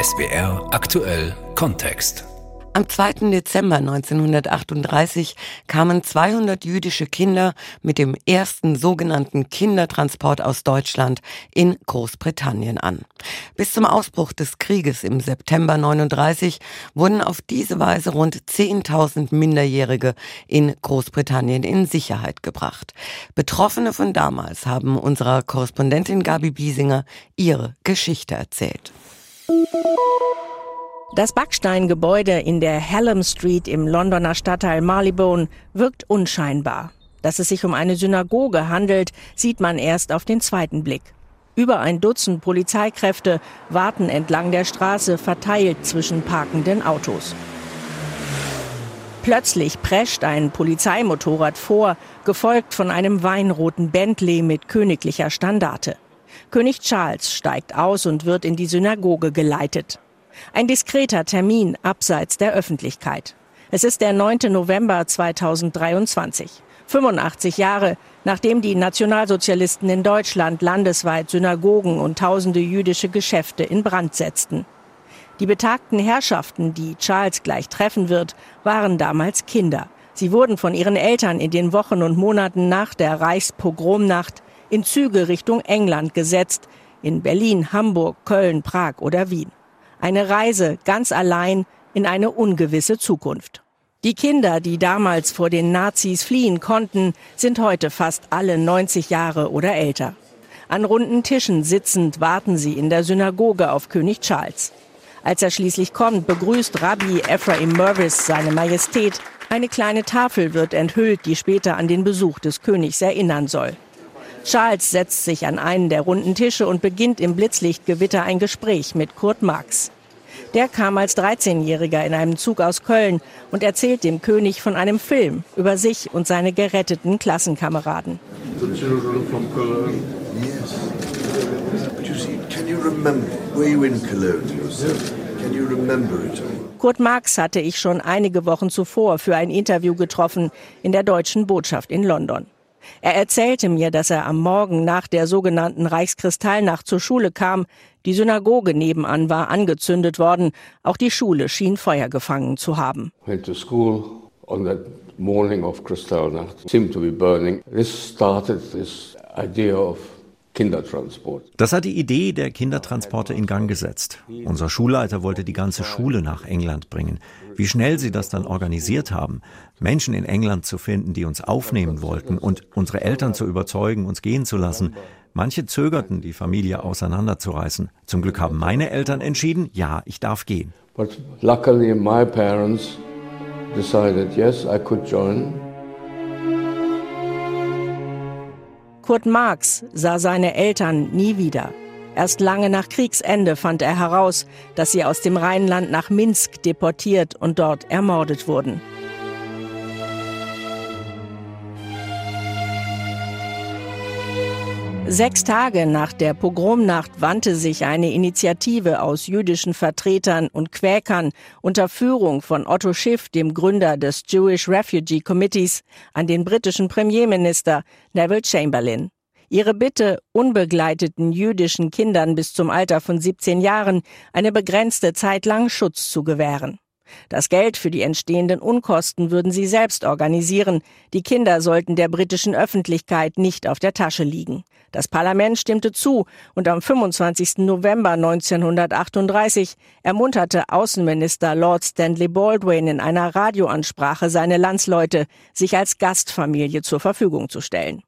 SBR aktuell Kontext. Am 2. Dezember 1938 kamen 200 jüdische Kinder mit dem ersten sogenannten Kindertransport aus Deutschland in Großbritannien an. Bis zum Ausbruch des Krieges im September 39 wurden auf diese Weise rund 10.000 Minderjährige in Großbritannien in Sicherheit gebracht. Betroffene von damals haben unserer Korrespondentin Gabi Biesinger ihre Geschichte erzählt. Das Backsteingebäude in der Hallam Street im Londoner Stadtteil Marylebone wirkt unscheinbar. Dass es sich um eine Synagoge handelt, sieht man erst auf den zweiten Blick. Über ein Dutzend Polizeikräfte warten entlang der Straße verteilt zwischen parkenden Autos. Plötzlich prescht ein Polizeimotorrad vor, gefolgt von einem weinroten Bentley mit königlicher Standarte. König Charles steigt aus und wird in die Synagoge geleitet. Ein diskreter Termin abseits der Öffentlichkeit. Es ist der 9. November 2023. 85 Jahre, nachdem die Nationalsozialisten in Deutschland landesweit Synagogen und tausende jüdische Geschäfte in Brand setzten. Die betagten Herrschaften, die Charles gleich treffen wird, waren damals Kinder. Sie wurden von ihren Eltern in den Wochen und Monaten nach der Reichspogromnacht in Züge Richtung England gesetzt, in Berlin, Hamburg, Köln, Prag oder Wien. Eine Reise ganz allein in eine ungewisse Zukunft. Die Kinder, die damals vor den Nazis fliehen konnten, sind heute fast alle 90 Jahre oder älter. An runden Tischen sitzend warten sie in der Synagoge auf König Charles. Als er schließlich kommt, begrüßt Rabbi Ephraim Mervis seine Majestät. Eine kleine Tafel wird enthüllt, die später an den Besuch des Königs erinnern soll. Charles setzt sich an einen der runden Tische und beginnt im Blitzlichtgewitter ein Gespräch mit Kurt Marx. Der kam als 13-Jähriger in einem Zug aus Köln und erzählt dem König von einem Film über sich und seine geretteten Klassenkameraden. Kurt Marx hatte ich schon einige Wochen zuvor für ein Interview getroffen in der deutschen Botschaft in London. Er erzählte mir, dass er am Morgen nach der sogenannten Reichskristallnacht zur Schule kam. Die Synagoge nebenan war angezündet worden. Auch die Schule schien Feuer gefangen zu haben. Went to school on that morning of Kristallnacht. Seemed to be burning. This started this idea of Kindertransport. Das hat die Idee der Kindertransporte in Gang gesetzt. Unser Schulleiter wollte die ganze Schule nach England bringen. Wie schnell sie das dann organisiert haben, Menschen in England zu finden, die uns aufnehmen wollten und unsere Eltern zu überzeugen, uns gehen zu lassen. Manche zögerten, die Familie auseinanderzureißen. Zum Glück haben meine Eltern entschieden, ja, ich darf gehen. But luckily my parents decided, yes, I could join. Kurt Marx sah seine Eltern nie wieder. Erst lange nach Kriegsende fand er heraus, dass sie aus dem Rheinland nach Minsk deportiert und dort ermordet wurden. Sechs Tage nach der Pogromnacht wandte sich eine Initiative aus jüdischen Vertretern und Quäkern unter Führung von Otto Schiff, dem Gründer des Jewish Refugee Committees, an den britischen Premierminister Neville Chamberlain. Ihre Bitte, unbegleiteten jüdischen Kindern bis zum Alter von 17 Jahren eine begrenzte Zeit lang Schutz zu gewähren. Das Geld für die entstehenden Unkosten würden sie selbst organisieren. Die Kinder sollten der britischen Öffentlichkeit nicht auf der Tasche liegen. Das Parlament stimmte zu und am 25. November 1938 ermunterte Außenminister Lord Stanley Baldwin in einer Radioansprache seine Landsleute, sich als Gastfamilie zur Verfügung zu stellen.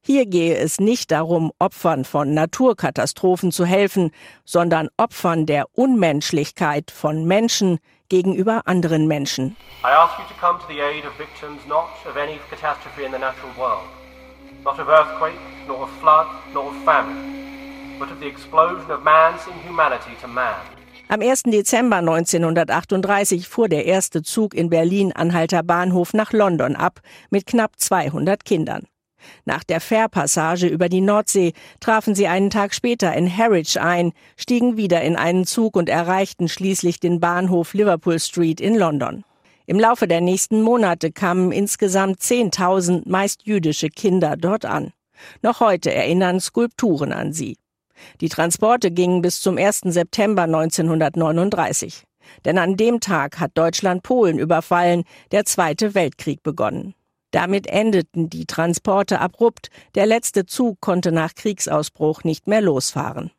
Hier gehe es nicht darum, Opfern von Naturkatastrophen zu helfen, sondern Opfern der Unmenschlichkeit von Menschen, gegenüber anderen Menschen. I ask you to come to the aid of victims not of any catastrophe in the natural world, not of earthquake, nor of flood, nor of famine, but of the explosion of man's inhumanity to man. Am 1. Dezember 1938 fuhr der erste Zug in Berlin-Anhalter Bahnhof nach London ab mit knapp 200 Kindern. Nach der Fährpassage über die Nordsee trafen sie einen Tag später in Harwich ein, stiegen wieder in einen Zug und erreichten schließlich den Bahnhof Liverpool Street in London. Im Laufe der nächsten Monate kamen insgesamt 10.000 meist jüdische Kinder dort an. Noch heute erinnern Skulpturen an sie. Die Transporte gingen bis zum 1. September 1939. Denn an dem Tag hat Deutschland Polen überfallen, der Zweite Weltkrieg begonnen. Damit endeten die Transporte abrupt, der letzte Zug konnte nach Kriegsausbruch nicht mehr losfahren.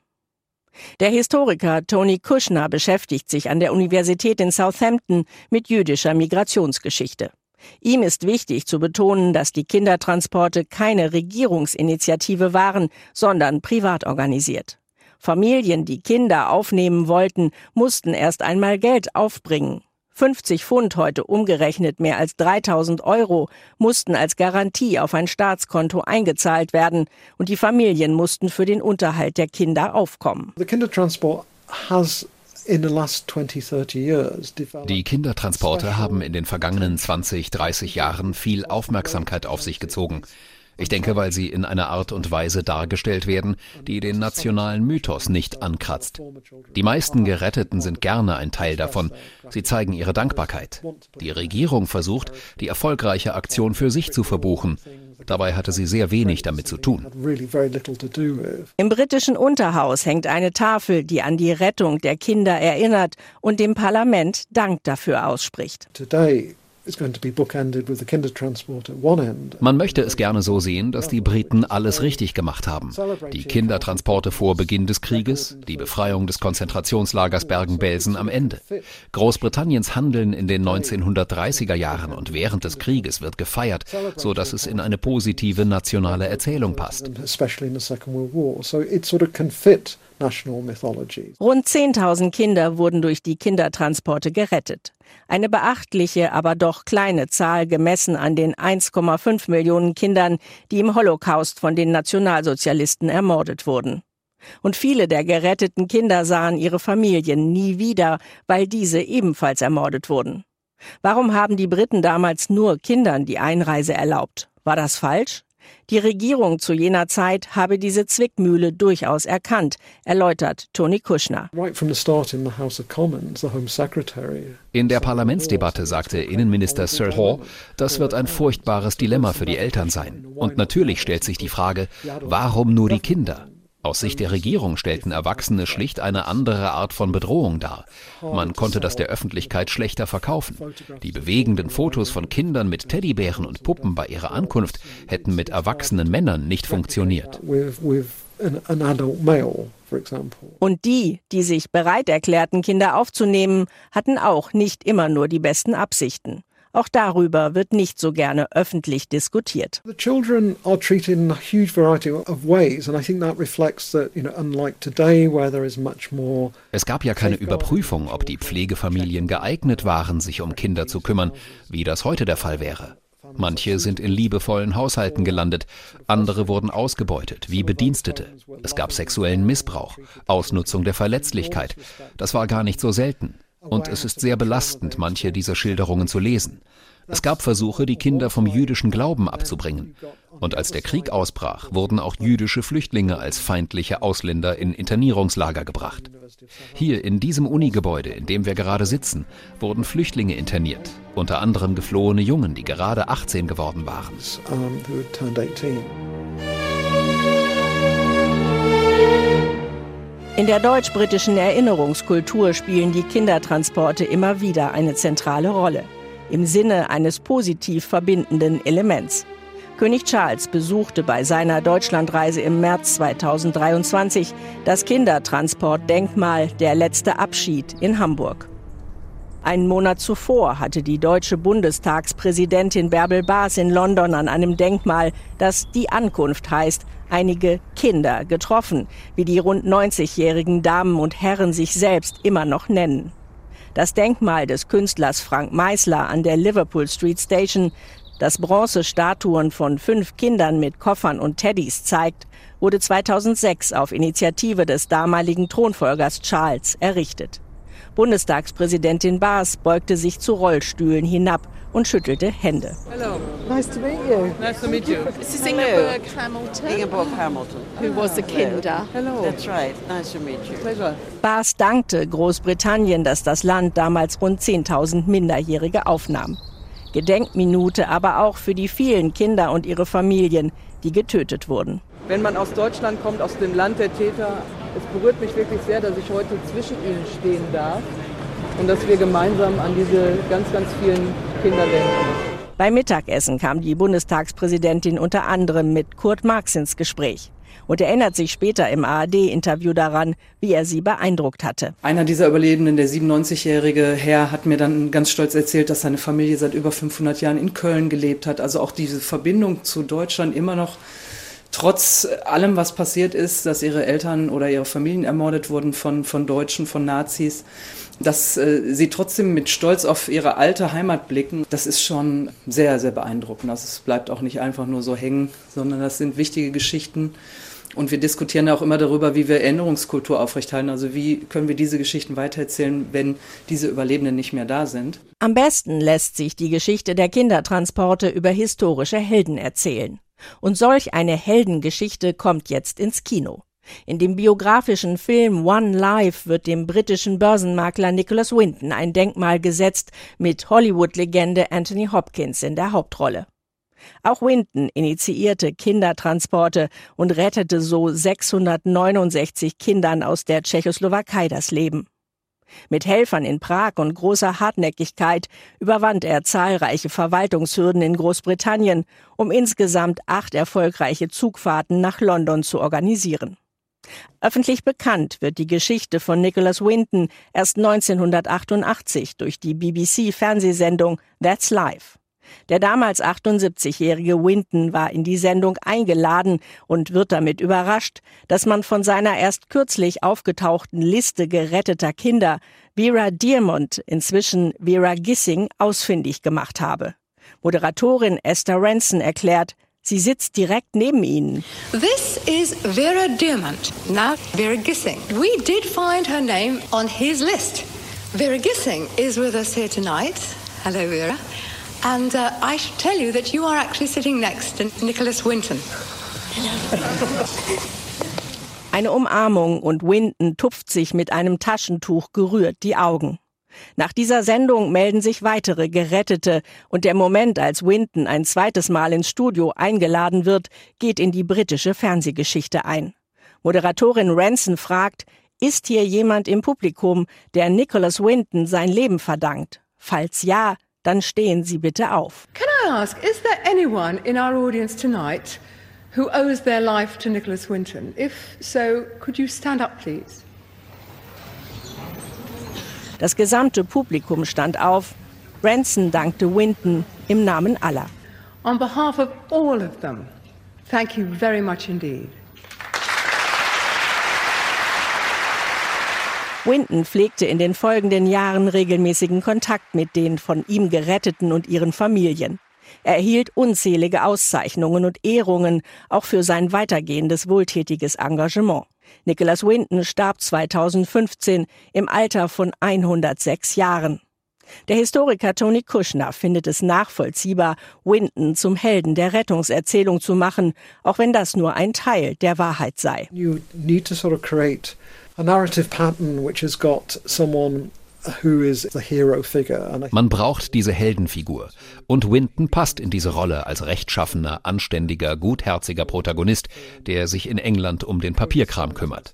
Der Historiker Tony Kushner beschäftigt sich an der Universität in Southampton mit jüdischer Migrationsgeschichte. Ihm ist wichtig zu betonen, dass die Kindertransporte keine Regierungsinitiative waren, sondern privat organisiert. Familien, die Kinder aufnehmen wollten, mussten erst einmal Geld aufbringen. 50 Pfund heute umgerechnet mehr als 3000 Euro mussten als Garantie auf ein Staatskonto eingezahlt werden und die Familien mussten für den Unterhalt der Kinder aufkommen. Die Kindertransporte haben in den vergangenen 20, 30 Jahren viel Aufmerksamkeit auf sich gezogen. Ich denke, weil sie in einer Art und Weise dargestellt werden, die den nationalen Mythos nicht ankratzt. Die meisten Geretteten sind gerne ein Teil davon. Sie zeigen ihre Dankbarkeit. Die Regierung versucht, die erfolgreiche Aktion für sich zu verbuchen. Dabei hatte sie sehr wenig damit zu tun. Im britischen Unterhaus hängt eine Tafel, die an die Rettung der Kinder erinnert und dem Parlament Dank dafür ausspricht. Man möchte es gerne so sehen, dass die Briten alles richtig gemacht haben. Die Kindertransporte vor Beginn des Krieges, die Befreiung des Konzentrationslagers Bergen-Belsen am Ende. Großbritanniens Handeln in den 1930er Jahren und während des Krieges wird gefeiert, so dass es in eine positive nationale Erzählung passt. Rund 10.000 Kinder wurden durch die Kindertransporte gerettet. Eine beachtliche, aber doch kleine Zahl gemessen an den 1,5 Millionen Kindern, die im Holocaust von den Nationalsozialisten ermordet wurden. Und viele der geretteten Kinder sahen ihre Familien nie wieder, weil diese ebenfalls ermordet wurden. Warum haben die Briten damals nur Kindern die Einreise erlaubt? War das falsch? Die Regierung zu jener Zeit habe diese Zwickmühle durchaus erkannt, erläutert Tony Kushner. In der Parlamentsdebatte sagte Innenminister Sir Hall, das wird ein furchtbares Dilemma für die Eltern sein. Und natürlich stellt sich die Frage, warum nur die Kinder? Aus Sicht der Regierung stellten Erwachsene schlicht eine andere Art von Bedrohung dar. Man konnte das der Öffentlichkeit schlechter verkaufen. Die bewegenden Fotos von Kindern mit Teddybären und Puppen bei ihrer Ankunft hätten mit erwachsenen Männern nicht funktioniert. Und die, die sich bereit erklärten, Kinder aufzunehmen, hatten auch nicht immer nur die besten Absichten. Auch darüber wird nicht so gerne öffentlich diskutiert. The children are treated in a huge variety of ways and I think that reflects that, you know, unlike today where there is much more Es gab ja keine Überprüfung, ob die Pflegefamilien geeignet waren, sich um Kinder zu kümmern, wie das heute der Fall wäre. Manche sind in liebevollen Haushalten gelandet, andere wurden ausgebeutet, wie Bedienstete. Es gab sexuellen Missbrauch, Ausnutzung der Verletzlichkeit. Das war gar nicht so selten. Und es ist sehr belastend, manche dieser Schilderungen zu lesen. Es gab Versuche, die Kinder vom jüdischen Glauben abzubringen. Und als der Krieg ausbrach, wurden auch jüdische Flüchtlinge als feindliche Ausländer in Internierungslager gebracht. Hier in diesem Unigebäude, in dem wir gerade sitzen, wurden Flüchtlinge interniert, unter anderem geflohene Jungen, die gerade 18 geworden waren. In der deutsch-britischen Erinnerungskultur spielen die Kindertransporte immer wieder eine zentrale Rolle, im Sinne eines positiv verbindenden Elements. König Charles besuchte bei seiner Deutschlandreise im März 2023 das Kindertransportdenkmal Der letzte Abschied in Hamburg. Einen Monat zuvor hatte die deutsche Bundestagspräsidentin Bärbel Baas in London an einem Denkmal, das die Ankunft heißt, einige Kinder getroffen, wie die rund 90-jährigen Damen und Herren sich selbst immer noch nennen. Das Denkmal des Künstlers Frank Meisler an der Liverpool Street Station, das Bronzestatuen von fünf Kindern mit Koffern und Teddys zeigt, wurde 2006 auf Initiative des damaligen Thronfolgers Charles errichtet. Bundestagspräsidentin Baas beugte sich zu Rollstühlen hinab und schüttelte Hände. Hello. Nice to meet you. Nice to meet you. This is Ingeborg Hamilton. Ingeborg Hamilton. Who was a Kinder. Hello. That's right. Nice to meet you. Pleasure. Baas dankte Großbritannien, dass das Land damals rund 10.000 Minderjährige aufnahm. Gedenkminute aber auch für die vielen Kinder und ihre Familien, die getötet wurden. wenn man aus Deutschland kommt, aus dem Land der Täter. Es berührt mich wirklich sehr, dass ich heute zwischen ihnen stehen darf und dass wir gemeinsam an diese ganz, ganz vielen Kinder denken. Beim Mittagessen kam die Bundestagspräsidentin unter anderem mit Kurt Marx ins Gespräch und erinnert sich später im ARD-Interview daran, wie er sie beeindruckt hatte. Einer dieser Überlebenden, der 97-jährige Herr, hat mir dann ganz stolz erzählt, dass seine Familie seit über 500 Jahren in Köln gelebt hat. Also auch diese Verbindung zu Deutschland immer noch trotz allem, was passiert ist, dass ihre Eltern oder ihre Familien ermordet wurden von, von Deutschen, von Nazis, dass äh, sie trotzdem mit Stolz auf ihre alte Heimat blicken, das ist schon sehr, sehr beeindruckend. Also es bleibt auch nicht einfach nur so hängen, sondern das sind wichtige Geschichten. Und wir diskutieren ja auch immer darüber, wie wir Erinnerungskultur aufrechthalten. Also wie können wir diese Geschichten weitererzählen, wenn diese Überlebenden nicht mehr da sind. Am besten lässt sich die Geschichte der Kindertransporte über historische Helden erzählen. Und solch eine Heldengeschichte kommt jetzt ins Kino. In dem biografischen Film One Life wird dem britischen Börsenmakler Nicholas Winton ein Denkmal gesetzt mit Hollywood-Legende Anthony Hopkins in der Hauptrolle. Auch Winton initiierte Kindertransporte und rettete so 669 Kindern aus der Tschechoslowakei das Leben. Mit Helfern in Prag und großer Hartnäckigkeit überwand er zahlreiche Verwaltungshürden in Großbritannien, um insgesamt acht erfolgreiche Zugfahrten nach London zu organisieren. Öffentlich bekannt wird die Geschichte von Nicholas Winton erst 1988 durch die BBC-Fernsehsendung That's Life. Der damals 78-jährige Winton war in die Sendung eingeladen und wird damit überrascht, dass man von seiner erst kürzlich aufgetauchten Liste geretteter Kinder Vera Diamond, inzwischen Vera Gissing, ausfindig gemacht habe. Moderatorin Esther Ranson erklärt, sie sitzt direkt neben ihnen. This is Vera Diamond, now Vera Gissing. We did find her name on his list. Vera Gissing is with us here tonight. Hello, Vera. And uh, I should tell you that you are actually sitting next to Nicholas Winton. Eine Umarmung und Winton tupft sich mit einem Taschentuch gerührt die Augen. Nach dieser Sendung melden sich weitere Gerettete und der Moment, als Winton ein zweites Mal ins Studio eingeladen wird, geht in die britische Fernsehgeschichte ein. Moderatorin Ranson fragt, ist hier jemand im Publikum, der Nicholas Winton sein Leben verdankt? Falls ja, dann stehen Sie bitte auf. Can I ask, is there anyone in our audience tonight who owes their life to Nicholas Winton? If so, could you stand up, please? Das gesamte Publikum stand auf. Branson dankte Winton im Namen aller. On behalf of all of them, thank you very much indeed. Winton pflegte in den folgenden Jahren regelmäßigen Kontakt mit den von ihm Geretteten und ihren Familien. Er erhielt unzählige Auszeichnungen und Ehrungen, auch für sein weitergehendes wohltätiges Engagement. Nicholas Winton starb 2015 im Alter von 106 Jahren. Der Historiker Tony Kushner findet es nachvollziehbar, Winton zum Helden der Rettungserzählung zu machen, auch wenn das nur ein Teil der Wahrheit sei. You need to sort of create man braucht diese Heldenfigur. Und Winton passt in diese Rolle als rechtschaffener, anständiger, gutherziger Protagonist, der sich in England um den Papierkram kümmert.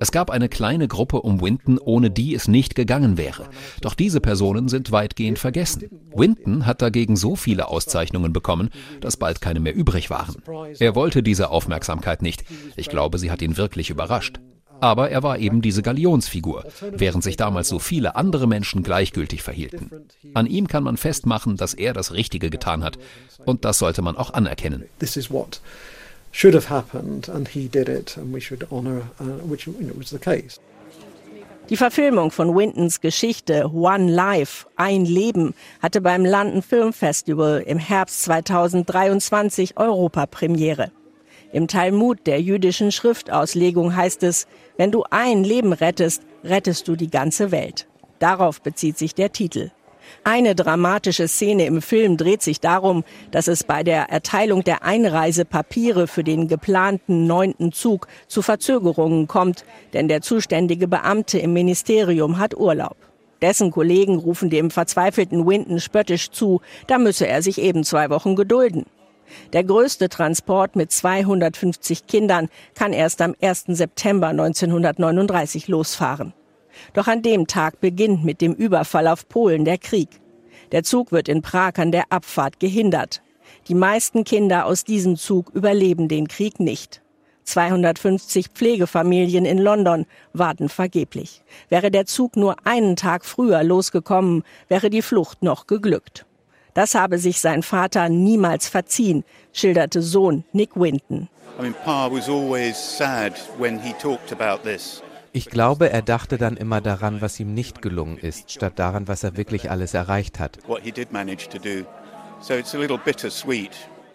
Es gab eine kleine Gruppe um Winton, ohne die es nicht gegangen wäre. Doch diese Personen sind weitgehend vergessen. Winton hat dagegen so viele Auszeichnungen bekommen, dass bald keine mehr übrig waren. Er wollte diese Aufmerksamkeit nicht. Ich glaube, sie hat ihn wirklich überrascht. Aber er war eben diese Galionsfigur, während sich damals so viele andere Menschen gleichgültig verhielten. An ihm kann man festmachen, dass er das Richtige getan hat. Und das sollte man auch anerkennen. should have happened and he did it and we should honor uh, which you know, was the case. Die Verfilmung von Wintons Geschichte One Life, ein Leben, hatte beim London Film Festival im Herbst 2023 Europapremiere. Im Talmud der jüdischen Schriftauslegung heißt es, wenn du ein Leben rettest, rettest du die ganze Welt. Darauf bezieht sich der Titel. Eine dramatische Szene im Film dreht sich darum, dass es bei der Erteilung der Einreisepapiere für den geplanten neunten Zug zu Verzögerungen kommt, denn der zuständige Beamte im Ministerium hat Urlaub. Dessen Kollegen rufen dem verzweifelten Winton spöttisch zu, da müsse er sich eben zwei Wochen gedulden. Der größte Transport mit 250 Kindern kann erst am 1. September 1939 losfahren. Doch an dem Tag beginnt mit dem Überfall auf Polen der Krieg. Der Zug wird in Prag an der Abfahrt gehindert. Die meisten Kinder aus diesem Zug überleben den Krieg nicht. 250 Pflegefamilien in London warten vergeblich. Wäre der Zug nur einen Tag früher losgekommen, wäre die Flucht noch geglückt. Das habe sich sein Vater niemals verziehen, schilderte Sohn Nick Winton. Ich glaube, er dachte dann immer daran, was ihm nicht gelungen ist, statt daran, was er wirklich alles erreicht hat.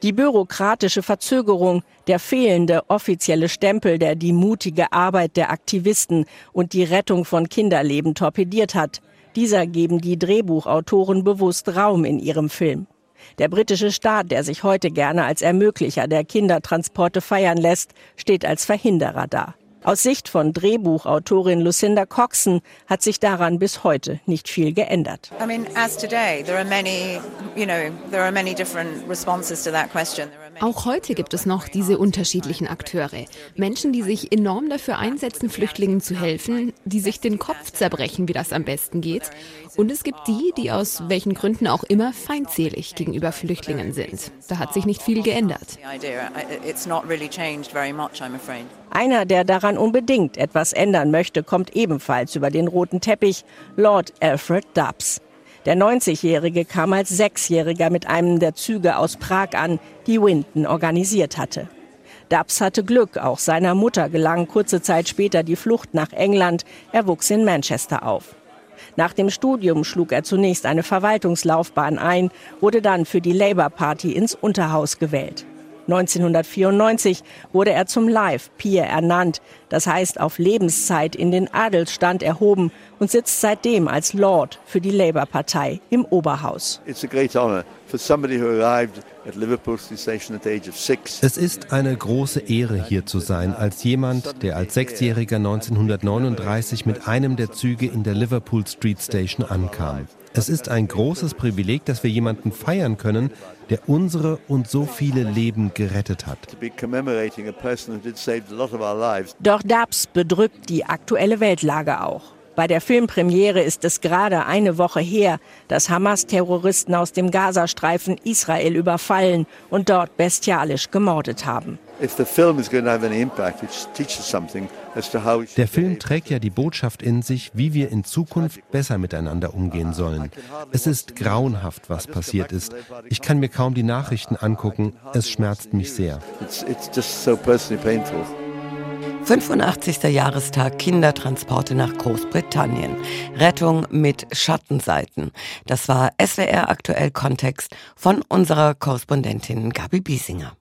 Die bürokratische Verzögerung, der fehlende offizielle Stempel, der die mutige Arbeit der Aktivisten und die Rettung von Kinderleben torpediert hat, dieser geben die Drehbuchautoren bewusst Raum in ihrem Film. Der britische Staat, der sich heute gerne als Ermöglicher der Kindertransporte feiern lässt, steht als Verhinderer da. Aus Sicht von Drehbuchautorin Lucinda Coxon hat sich daran bis heute nicht viel geändert. I mean, today, many, you know, Auch heute gibt es noch diese unterschiedlichen Akteure. Menschen, die sich enorm dafür einsetzen, Flüchtlingen zu helfen, die sich den Kopf zerbrechen, wie das am besten geht. Und es gibt die, die aus welchen Gründen auch immer feindselig gegenüber Flüchtlingen sind. Da hat sich nicht viel geändert. Einer, der daran unbedingt etwas ändern möchte, kommt ebenfalls über den roten Teppich, Lord Alfred Dubs. Der 90-Jährige kam als Sechsjähriger mit einem der Züge aus Prag an, die Winton organisiert hatte. Dubs hatte Glück, auch seiner Mutter gelang kurze Zeit später die Flucht nach England. Er wuchs in Manchester auf. Nach dem Studium schlug er zunächst eine Verwaltungslaufbahn ein, wurde dann für die Labour Party ins Unterhaus gewählt. 1994 wurde er zum Life Peer ernannt, das heißt auf Lebenszeit in den Adelsstand erhoben und sitzt seitdem als Lord für die Labour-Partei im Oberhaus. Es ist eine große Ehre, hier zu sein, als jemand, der als Sechsjähriger 1939 mit einem der Züge in der Liverpool Street Station ankam. Es ist ein großes Privileg, dass wir jemanden feiern können, der unsere und so viele Leben gerettet hat. Doch Dubs bedrückt die aktuelle Weltlage auch. Bei der Filmpremiere ist es gerade eine Woche her, dass Hamas-Terroristen aus dem Gazastreifen Israel überfallen und dort bestialisch gemordet haben. Der Film trägt ja die Botschaft in sich, wie wir in Zukunft besser miteinander umgehen sollen. Es ist grauenhaft, was passiert ist. Ich kann mir kaum die Nachrichten angucken. Es schmerzt mich sehr. 85. Jahrestag Kindertransporte nach Großbritannien. Rettung mit Schattenseiten. Das war SWR aktuell Kontext von unserer Korrespondentin Gabi Biesinger.